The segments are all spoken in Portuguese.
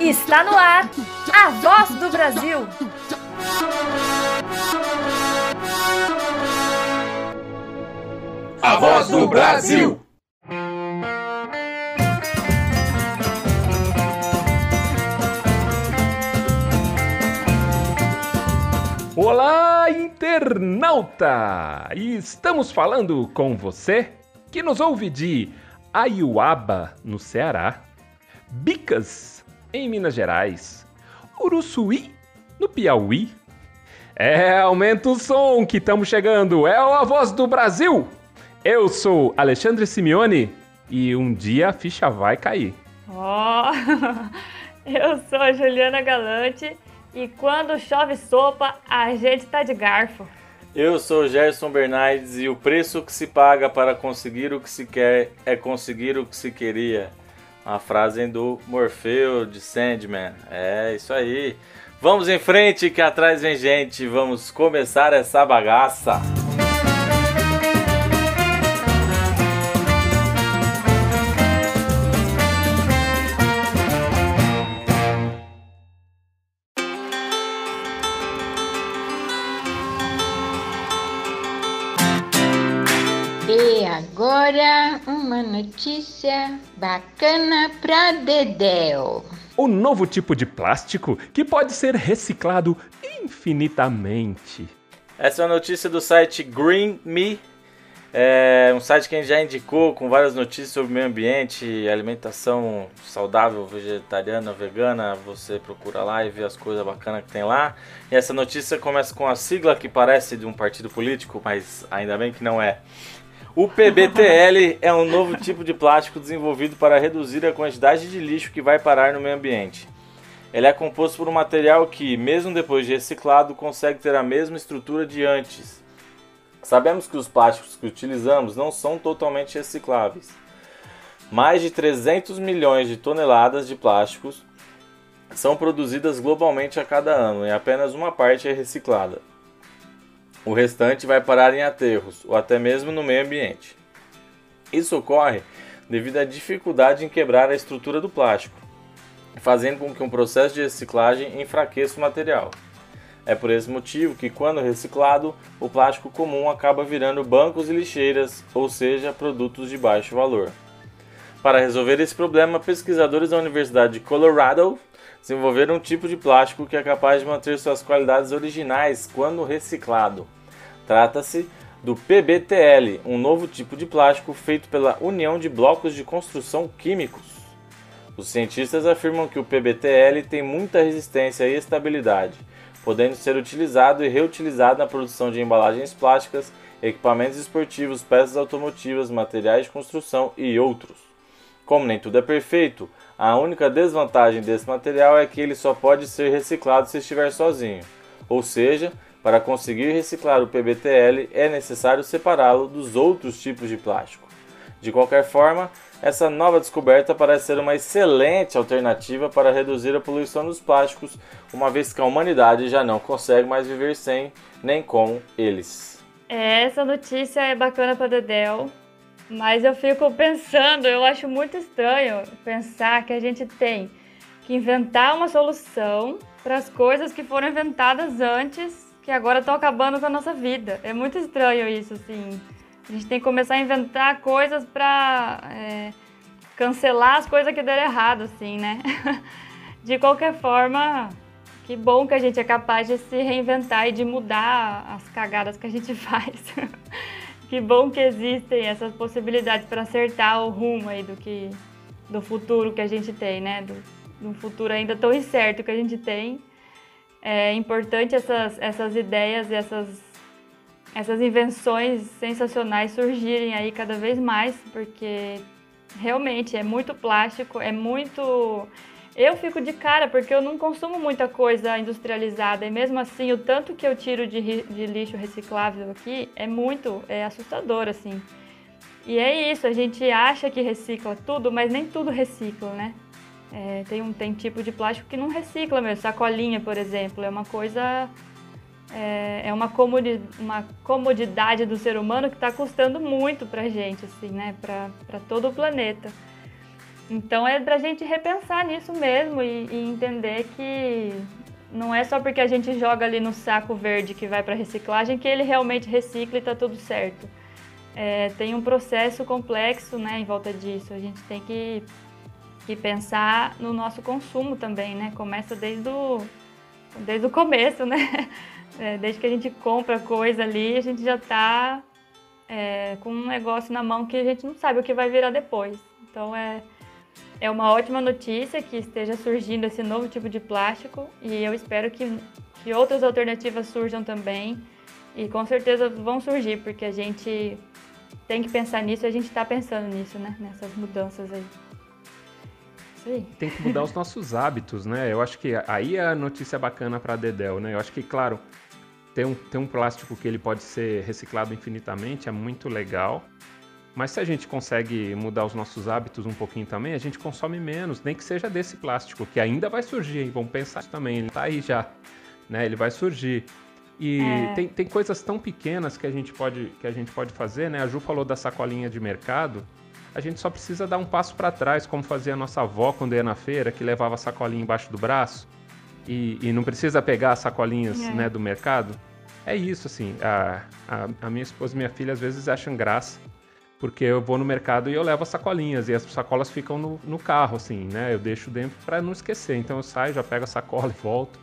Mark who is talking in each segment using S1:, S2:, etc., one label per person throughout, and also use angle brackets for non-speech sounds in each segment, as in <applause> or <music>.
S1: Está no ar a voz do Brasil.
S2: A voz do Brasil.
S3: Olá, internauta! Estamos falando com você que nos ouve de Aiuaba, no Ceará, Bicas, em Minas Gerais, Uruçuí, no Piauí. É, aumenta o som que estamos chegando, é a voz do Brasil! Eu sou Alexandre Simeone e um dia a ficha vai cair.
S4: Oh, <laughs> eu sou a Juliana Galante e quando chove sopa, a gente tá de garfo.
S5: Eu sou Gerson Bernardes e o preço que se paga para conseguir o que se quer é conseguir o que se queria. Uma frase do Morfeu de Sandman. É isso aí. Vamos em frente que atrás vem gente. Vamos começar essa bagaça.
S6: Uma notícia bacana pra Dedéu.
S3: O novo tipo de plástico que pode ser reciclado infinitamente.
S5: Essa é uma notícia do site Green Me. É um site que a gente já indicou com várias notícias sobre meio ambiente, alimentação saudável, vegetariana, vegana. Você procura lá e vê as coisas bacanas que tem lá. E essa notícia começa com a sigla que parece de um partido político, mas ainda bem que não é. O PBTL é um novo tipo de plástico desenvolvido para reduzir a quantidade de lixo que vai parar no meio ambiente. Ele é composto por um material que, mesmo depois de reciclado, consegue ter a mesma estrutura de antes. Sabemos que os plásticos que utilizamos não são totalmente recicláveis. Mais de 300 milhões de toneladas de plásticos são produzidas globalmente a cada ano e apenas uma parte é reciclada. O restante vai parar em aterros ou até mesmo no meio ambiente. Isso ocorre devido à dificuldade em quebrar a estrutura do plástico, fazendo com que um processo de reciclagem enfraqueça o material. É por esse motivo que, quando reciclado, o plástico comum acaba virando bancos e lixeiras, ou seja, produtos de baixo valor. Para resolver esse problema, pesquisadores da Universidade de Colorado desenvolveram um tipo de plástico que é capaz de manter suas qualidades originais quando reciclado. Trata-se do PBTL, um novo tipo de plástico feito pela união de blocos de construção químicos. Os cientistas afirmam que o PBTL tem muita resistência e estabilidade, podendo ser utilizado e reutilizado na produção de embalagens plásticas, equipamentos esportivos, peças automotivas, materiais de construção e outros. Como nem tudo é perfeito, a única desvantagem desse material é que ele só pode ser reciclado se estiver sozinho. Ou seja, para conseguir reciclar o PBTL é necessário separá-lo dos outros tipos de plástico. De qualquer forma, essa nova descoberta parece ser uma excelente alternativa para reduzir a poluição dos plásticos, uma vez que a humanidade já não consegue mais viver sem nem com eles.
S4: É, essa notícia é bacana para Dedel, mas eu fico pensando, eu acho muito estranho pensar que a gente tem que inventar uma solução para as coisas que foram inventadas antes, que agora estão acabando com a nossa vida. É muito estranho isso, assim. A gente tem que começar a inventar coisas para é, cancelar as coisas que deram errado, assim, né? <laughs> De qualquer forma, que bom que a gente é capaz de se reinventar e de mudar as cagadas que a gente <laughs> faz. Que bom que existem essas possibilidades para acertar o rumo aí do que do futuro que a gente tem, né? Do, do futuro ainda tão incerto que a gente tem. É importante essas, essas ideias, essas, essas invenções sensacionais surgirem aí cada vez mais, porque realmente é muito plástico, é muito eu fico de cara porque eu não consumo muita coisa industrializada e mesmo assim o tanto que eu tiro de, de lixo reciclável aqui é muito é assustador assim. E é isso, a gente acha que recicla tudo, mas nem tudo recicla, né? É, tem um tem tipo de plástico que não recicla mesmo. Sacolinha, por exemplo, é uma coisa é, é uma, comodi uma comodidade do ser humano que está custando muito para gente, assim, né? Para todo o planeta. Então é para a gente repensar nisso mesmo e, e, entender que não é só porque a gente joga ali no saco verde que vai para reciclagem que ele realmente recicla e está tudo certo. É, tem um processo complexo né, em volta disso. A gente tem que, que pensar no nosso consumo também, né? Começa desde o, desde o começo, né? <laughs> É, desde que a gente compra coisa ali, a gente já está é, com um negócio na mão que a gente não sabe o que vai virar depois. Então é, é uma ótima notícia que esteja surgindo esse novo tipo de plástico e eu espero que, que outras alternativas surjam também e com certeza vão surgir, porque a gente tem que pensar nisso e a gente está pensando nisso, né? Nessas mudanças aí.
S3: Tem que mudar os nossos <laughs> hábitos, né? Eu acho que aí é a notícia bacana para Dedel, né? Eu acho que, claro, ter um, ter um plástico que ele pode ser reciclado infinitamente é muito legal. Mas se a gente consegue mudar os nossos hábitos um pouquinho também, a gente consome menos, nem que seja desse plástico, que ainda vai surgir, hein? Vamos pensar também, ele está aí já, né? Ele vai surgir. E é. tem, tem coisas tão pequenas que a, gente pode, que a gente pode fazer, né? A Ju falou da sacolinha de mercado. A gente só precisa dar um passo para trás, como fazia a nossa avó quando ia na feira, que levava a sacolinha embaixo do braço e, e não precisa pegar as sacolinhas é. né, do mercado. É isso, assim. A, a, a, minha esposa e minha filha às vezes acham graça, porque eu vou no mercado e eu levo as sacolinhas, e as sacolas ficam no, no carro, assim, né? Eu deixo dentro para não esquecer. Então eu saio, já pego a sacola <laughs> e volto.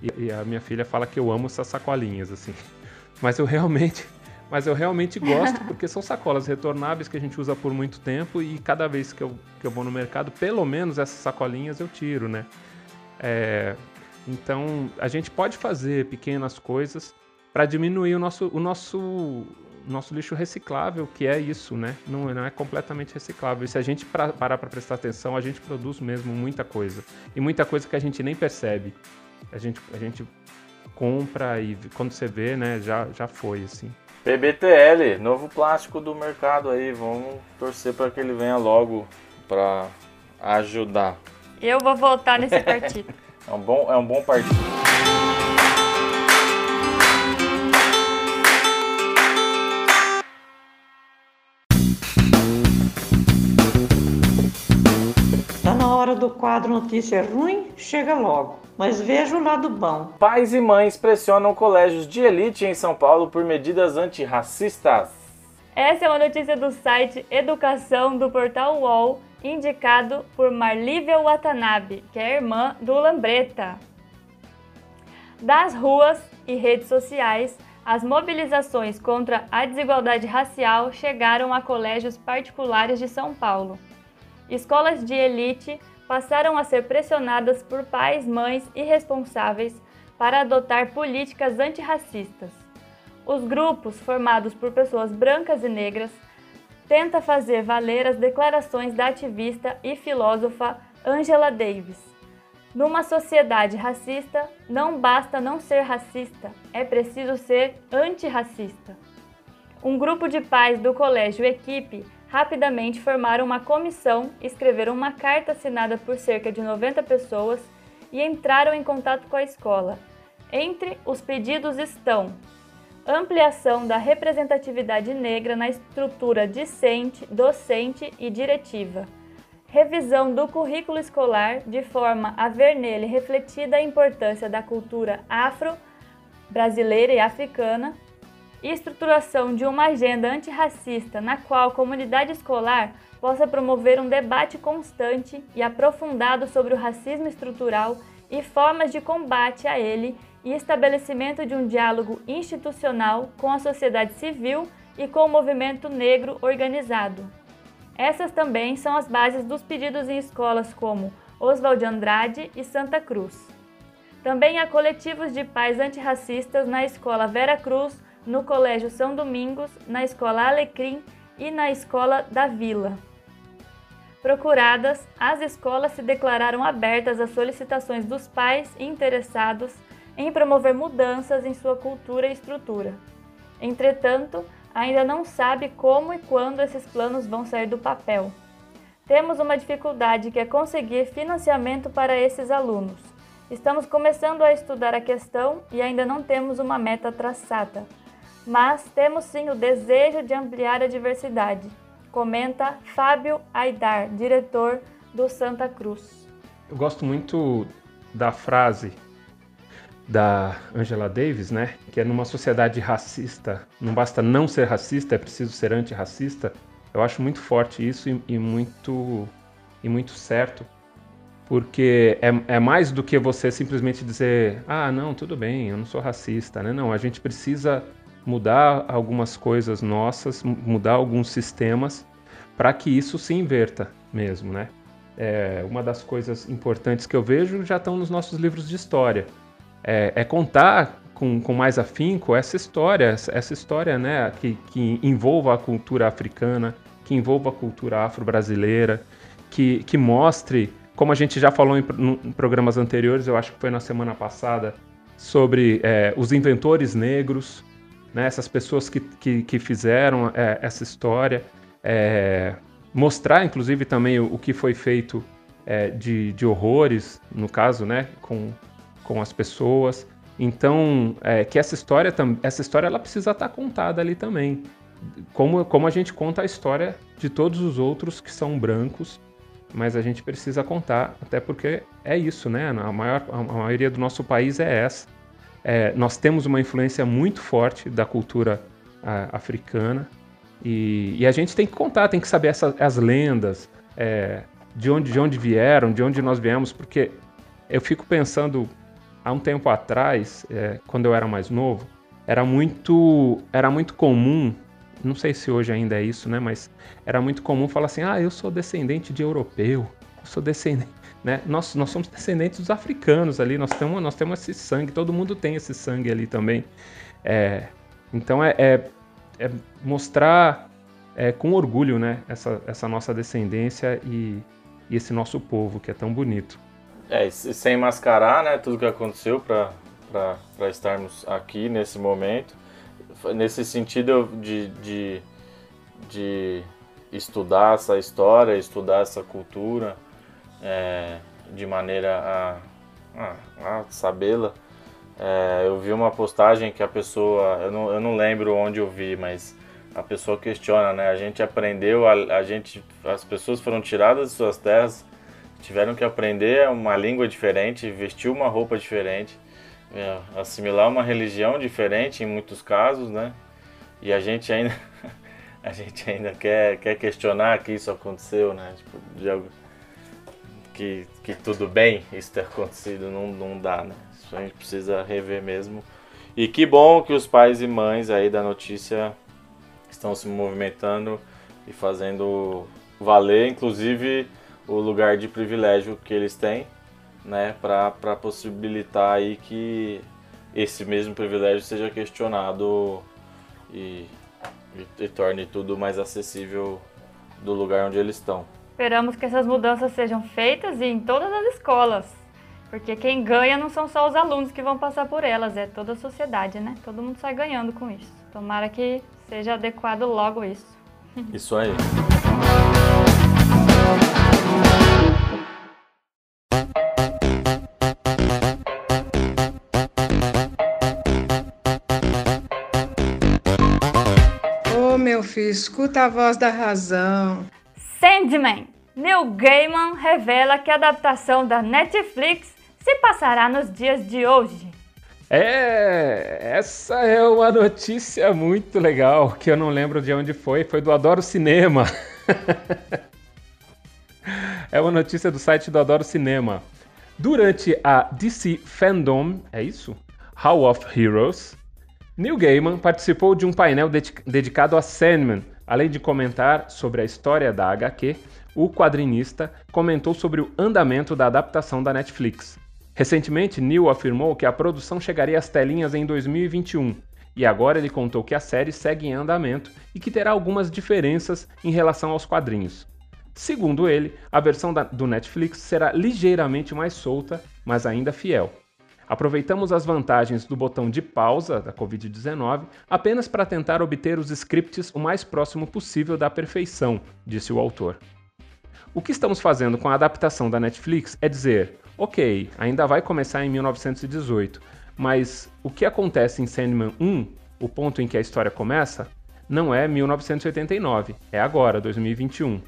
S3: E, e a minha filha fala que eu amo essas sacolinhas, assim. <laughs> Mas eu realmente mas eu realmente gosto porque são sacolas retornáveis que a gente usa por muito tempo e cada vez que eu, que eu vou no mercado, pelo menos essas sacolinhas eu tiro, né? É, então, a gente pode fazer pequenas coisas para diminuir o nosso, o nosso, nosso lixo reciclável, que é isso, né? Não, não é completamente reciclável. E se a gente pra, parar para prestar atenção, a gente produz mesmo muita coisa. E muita coisa que a gente nem percebe. A gente, a gente compra e quando você vê, né, já, já foi, assim.
S5: PBTL, novo plástico do mercado aí. Vamos torcer para que ele venha logo para ajudar.
S4: Eu vou voltar nesse partido. <laughs>
S5: É um bom, é um bom partido.
S2: Do quadro Notícia Ruim? Chega logo. Mas veja o lado bom.
S5: Pais e mães pressionam colégios de elite em São Paulo por medidas antirracistas.
S4: Essa é uma notícia do site Educação do portal UOL indicado por Marlívia Watanabe, que é irmã do Lambreta. Das ruas e redes sociais, as mobilizações contra a desigualdade racial chegaram a colégios particulares de São Paulo. Escolas de elite passaram a ser pressionadas por pais, mães e responsáveis para adotar políticas antirracistas. Os grupos, formados por pessoas brancas e negras, tenta fazer valer as declarações da ativista e filósofa Angela Davis. Numa sociedade racista, não basta não ser racista, é preciso ser antirracista. Um grupo de pais do colégio Equipe rapidamente formaram uma comissão, escreveram uma carta assinada por cerca de 90 pessoas e entraram em contato com a escola. Entre os pedidos estão ampliação da representatividade negra na estrutura discente, docente e diretiva, revisão do currículo escolar de forma a ver nele refletida a importância da cultura afro, brasileira e africana, e estruturação de uma agenda antirracista na qual a comunidade escolar possa promover um debate constante e aprofundado sobre o racismo estrutural e formas de combate a ele e estabelecimento de um diálogo institucional com a sociedade civil e com o movimento negro organizado. Essas também são as bases dos pedidos em escolas como Oswald de Andrade e Santa Cruz. Também há coletivos de pais antirracistas na Escola Vera Cruz, no Colégio São Domingos, na Escola Alecrim e na Escola da Vila. Procuradas, as escolas se declararam abertas às solicitações dos pais interessados em promover mudanças em sua cultura e estrutura. Entretanto, ainda não sabe como e quando esses planos vão sair do papel. Temos uma dificuldade que é conseguir financiamento para esses alunos. Estamos começando a estudar a questão e ainda não temos uma meta traçada, mas temos sim o desejo de ampliar a diversidade, comenta Fábio Aidar, diretor do Santa Cruz.
S3: Eu gosto muito da frase da Angela Davis, né? Que é numa sociedade racista, não basta não ser racista, é preciso ser antirracista. Eu acho muito forte isso e, e muito e muito certo, porque é, é mais do que você simplesmente dizer, ah, não, tudo bem, eu não sou racista, né? Não, a gente precisa mudar algumas coisas nossas, mudar alguns sistemas para que isso se inverta mesmo, né? É, uma das coisas importantes que eu vejo já estão nos nossos livros de história é, é contar com, com, mais afinco essa história, essa história né, que, que envolva a cultura africana, que envolva a cultura afro-brasileira, que, que mostre, como a gente já falou em, em, programas anteriores, eu acho que foi na semana passada, sobre é, os inventores negros, né, essas pessoas que, que, que fizeram é, essa história, é, mostrar inclusive também o, o que foi feito é, de, de horrores, no caso, né, com, com as pessoas. Então, é, que essa história, essa história ela precisa estar contada ali também. Como, como a gente conta a história de todos os outros que são brancos, mas a gente precisa contar, até porque é isso, né? A, maior, a maioria do nosso país é essa. É, nós temos uma influência muito forte da cultura a, africana e, e, a gente tem que contar, tem que saber essa, as lendas, é, de, onde, de onde vieram, de onde nós viemos, porque eu fico pensando há um tempo atrás, é, quando eu era mais novo, era muito, era muito comum, não sei se hoje ainda é isso, né? Mas era muito comum falar assim: ah, eu sou descendente de europeu, eu sou descendente. Né? Nós, nós somos descendentes dos africanos ali, nós temos, nós temos esse sangue, todo mundo tem esse sangue ali também. É, então é, é, é mostrar é, com orgulho né, essa, essa nossa descendência e, e esse nosso povo que é tão bonito.
S5: É, sem mascarar, né, tudo que aconteceu para estarmos aqui nesse momento. Nesse sentido de, de, de estudar essa história, estudar essa cultura, é, de maneira a, a, a sabê-la. É, eu vi uma postagem que a pessoa, eu não, eu não lembro onde eu vi, mas a pessoa questiona, né? A gente aprendeu, a, a gente, as pessoas foram tiradas de suas terras tiveram que aprender uma língua diferente, vestir uma roupa diferente, é, assimilar uma religião diferente em muitos casos, né? E a gente ainda <laughs> a gente ainda quer, quer questionar que isso aconteceu, né? Tipo, de que, que tudo bem isso ter acontecido, não, não dá, né? Isso a gente precisa rever mesmo. E que bom que os pais e mães aí da notícia estão se movimentando e fazendo valer, inclusive o lugar de privilégio que eles têm, né, para possibilitar aí que esse mesmo privilégio seja questionado e, e, e torne tudo mais acessível do lugar onde eles estão.
S4: Esperamos que essas mudanças sejam feitas em todas as escolas, porque quem ganha não são só os alunos que vão passar por elas, é toda a sociedade, né? Todo mundo sai ganhando com isso. Tomara que seja adequado logo isso. <laughs>
S5: Isso aí.
S7: meu filho, escuta a voz da razão.
S4: Sandman. Neil Gaiman revela que a adaptação da Netflix se passará nos dias de hoje.
S3: É, essa é uma notícia muito legal, que eu não lembro de onde foi, foi do Adoro Cinema. <laughs> é uma notícia do site do Adoro Cinema. Durante a DC Fandom, é isso? Hall of Heroes, Neil Gaiman participou de um painel dedicado a Sandman. Além de comentar sobre a história da HQ, o quadrinista comentou sobre o andamento da adaptação da Netflix. Recentemente, Neil afirmou que a produção chegaria às telinhas em 2021, e agora ele contou que a série segue em andamento e que terá algumas diferenças em relação aos quadrinhos. Segundo ele, a versão da, do Netflix será ligeiramente mais solta, mas ainda fiel. Aproveitamos as vantagens do botão de pausa da Covid-19 apenas para tentar obter os scripts o mais próximo possível da perfeição, disse o autor. O que estamos fazendo com a adaptação da Netflix é dizer: Ok, ainda vai começar em 1918, mas o que acontece em Sandman 1, o ponto em que a história começa, não é 1989, é agora, 2021.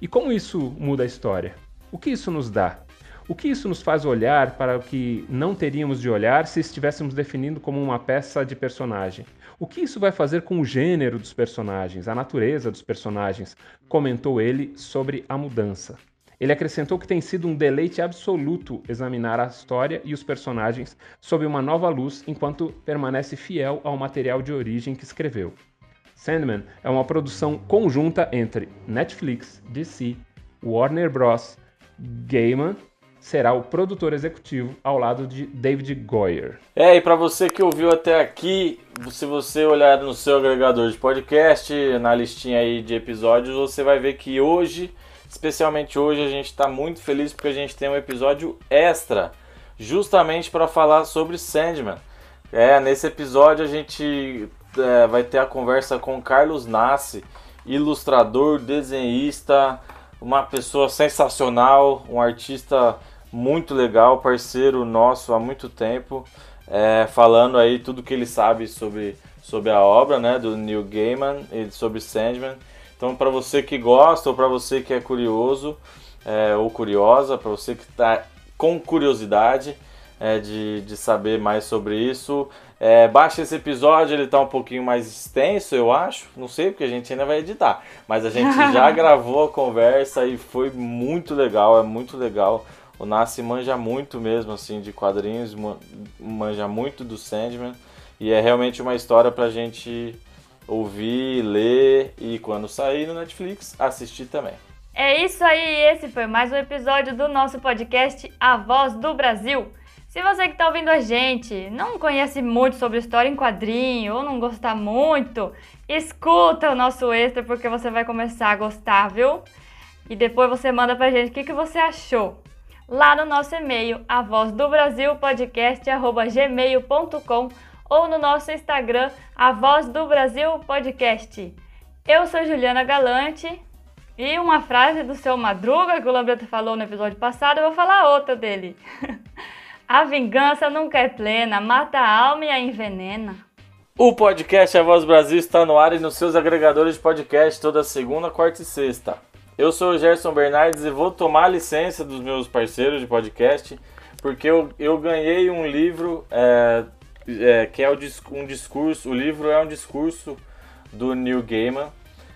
S3: E como isso muda a história? O que isso nos dá? O que isso nos faz olhar para o que não teríamos de olhar se estivéssemos definindo como uma peça de personagem? O que isso vai fazer com o gênero dos personagens, a natureza dos personagens? Comentou ele sobre a mudança. Ele acrescentou que tem sido um deleite absoluto examinar a história e os personagens sob uma nova luz enquanto permanece fiel ao material de origem que escreveu. Sandman é uma produção conjunta entre Netflix, DC, Warner Bros., Gaiman será o produtor executivo ao lado de David Goyer.
S5: É, e para você que ouviu até aqui, se você olhar no seu agregador de podcast, na listinha aí de episódios, você vai ver que hoje Especialmente hoje a gente está muito feliz porque a gente tem um episódio extra, justamente para falar sobre Sandman. É, nesse episódio a gente é, vai ter a conversa com Carlos Nassi, ilustrador, desenhista, uma pessoa sensacional, um artista muito legal, parceiro nosso há muito tempo, é, falando aí tudo que ele sabe sobre, sobre a obra né, do Neil Gaiman e sobre Sandman. Então, para você que gosta ou para você que é curioso é, ou curiosa, para você que está com curiosidade é, de, de saber mais sobre isso, é, baixe esse episódio, ele está um pouquinho mais extenso, eu acho. Não sei, porque a gente ainda vai editar. Mas a gente <laughs> já gravou a conversa e foi muito legal, é muito legal. O Nasce manja muito mesmo, assim, de quadrinhos, manja muito do Sandman. E é realmente uma história pra gente ouvir, ler e quando sair no Netflix, assistir também.
S4: É isso aí, esse foi mais um episódio do nosso podcast A Voz do Brasil. Se você que está ouvindo a gente não conhece muito sobre história em quadrinho ou não gostar muito, escuta o nosso extra porque você vai começar a gostar, viu? E depois você manda pra gente o que, que você achou. Lá no nosso e-mail, avozdobrazilpodcast.gmail.com ou no nosso Instagram, A Voz do Brasil Podcast. Eu sou Juliana Galante e uma frase do seu Madruga que o Lambreta falou no episódio passado, eu vou falar outra dele. <laughs> a vingança nunca é plena, mata a alma e a envenena.
S5: O podcast A Voz do Brasil está no ar e nos seus agregadores de podcast toda segunda, quarta e sexta. Eu sou o Gerson Bernardes e vou tomar licença dos meus parceiros de podcast, porque eu, eu ganhei um livro é, é, que é um discurso, o livro é um discurso do Neil Gaiman,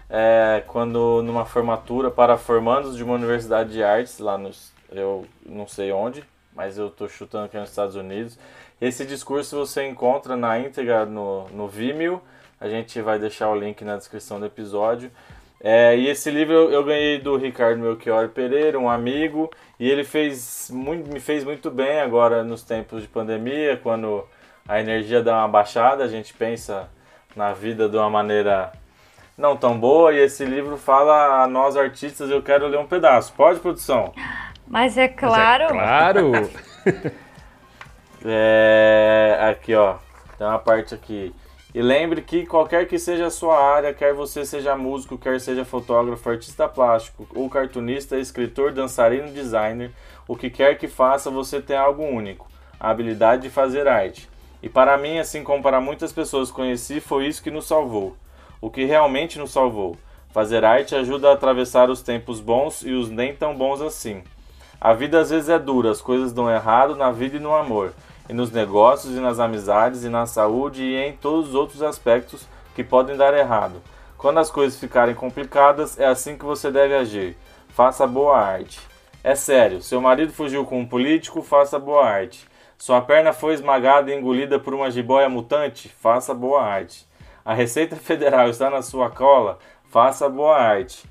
S5: é, quando numa formatura para formandos de uma universidade de artes, lá nos, eu não sei onde, mas eu estou chutando aqui nos Estados Unidos. Esse discurso você encontra na íntegra no, no Vimeo, a gente vai deixar o link na descrição do episódio. É, e esse livro eu, eu, ganhei do Ricardo Melchior Pereira, um amigo, e ele fez muito, me fez muito bem agora nos tempos de pandemia, quando a energia dá uma baixada, a gente pensa na vida de uma maneira não tão boa e esse livro fala a nós artistas, eu quero ler um pedaço. Pode, produção?
S4: Mas é claro. Mas é
S3: claro. <laughs>
S5: é, aqui, ó. Tem uma parte aqui. E lembre que qualquer que seja a sua área, quer você seja músico, quer seja fotógrafo, artista plástico ou cartunista, escritor, dançarino, designer, o que quer que faça, você tem algo único, a habilidade de fazer arte. E para mim, assim como para muitas pessoas que conheci, foi isso que nos salvou. O que realmente nos salvou. Fazer arte ajuda a atravessar os tempos bons e os nem tão bons assim. A vida às vezes é dura, as coisas dão errado na vida e no amor, e nos negócios e nas amizades e na saúde e em todos os outros aspectos que podem dar errado. Quando as coisas ficarem complicadas, é assim que você deve agir. Faça boa arte. É sério, seu marido fugiu com um político, faça boa arte. Sua perna foi esmagada e engolida por uma jiboia mutante? Faça boa arte. A Receita <laughs> Federal está na sua cola? Faça boa arte.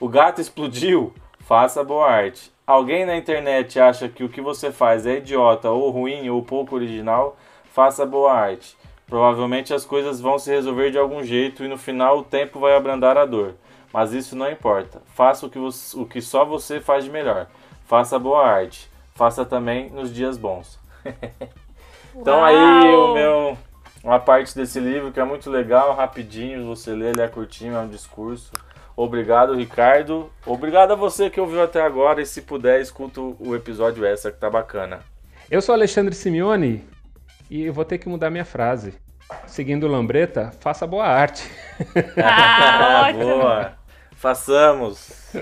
S5: O gato explodiu? Faça boa arte. Alguém na internet acha que o que você faz é idiota ou ruim ou pouco original? Faça boa arte. Provavelmente as coisas vão se resolver de algum jeito e no final o tempo vai abrandar a dor. Mas isso não importa. Faça o que, você, o que só você faz de melhor. Faça boa arte. Faça também nos dias bons. <laughs> então Uau. aí o meu uma parte desse livro que é muito legal, rapidinho, você lê, ele é curtinho, é um discurso. Obrigado, Ricardo. Obrigado a você que ouviu até agora e se puder, escuta o episódio extra que tá bacana.
S3: Eu sou Alexandre Simeone e eu vou ter que mudar minha frase. Seguindo Lambreta, faça boa arte.
S4: Ah, <laughs> ótimo.
S5: Boa. Façamos.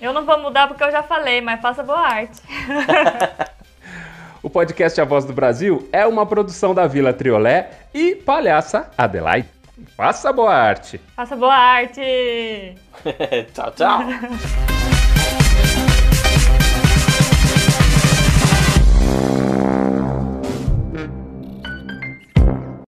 S4: Eu não vou mudar porque eu já falei, mas faça boa arte. <laughs>
S3: O podcast A Voz do Brasil é uma produção da Vila Triolé e Palhaça Adelaide. Faça boa arte.
S4: Faça boa arte. <laughs>
S5: tchau, tchau. <laughs>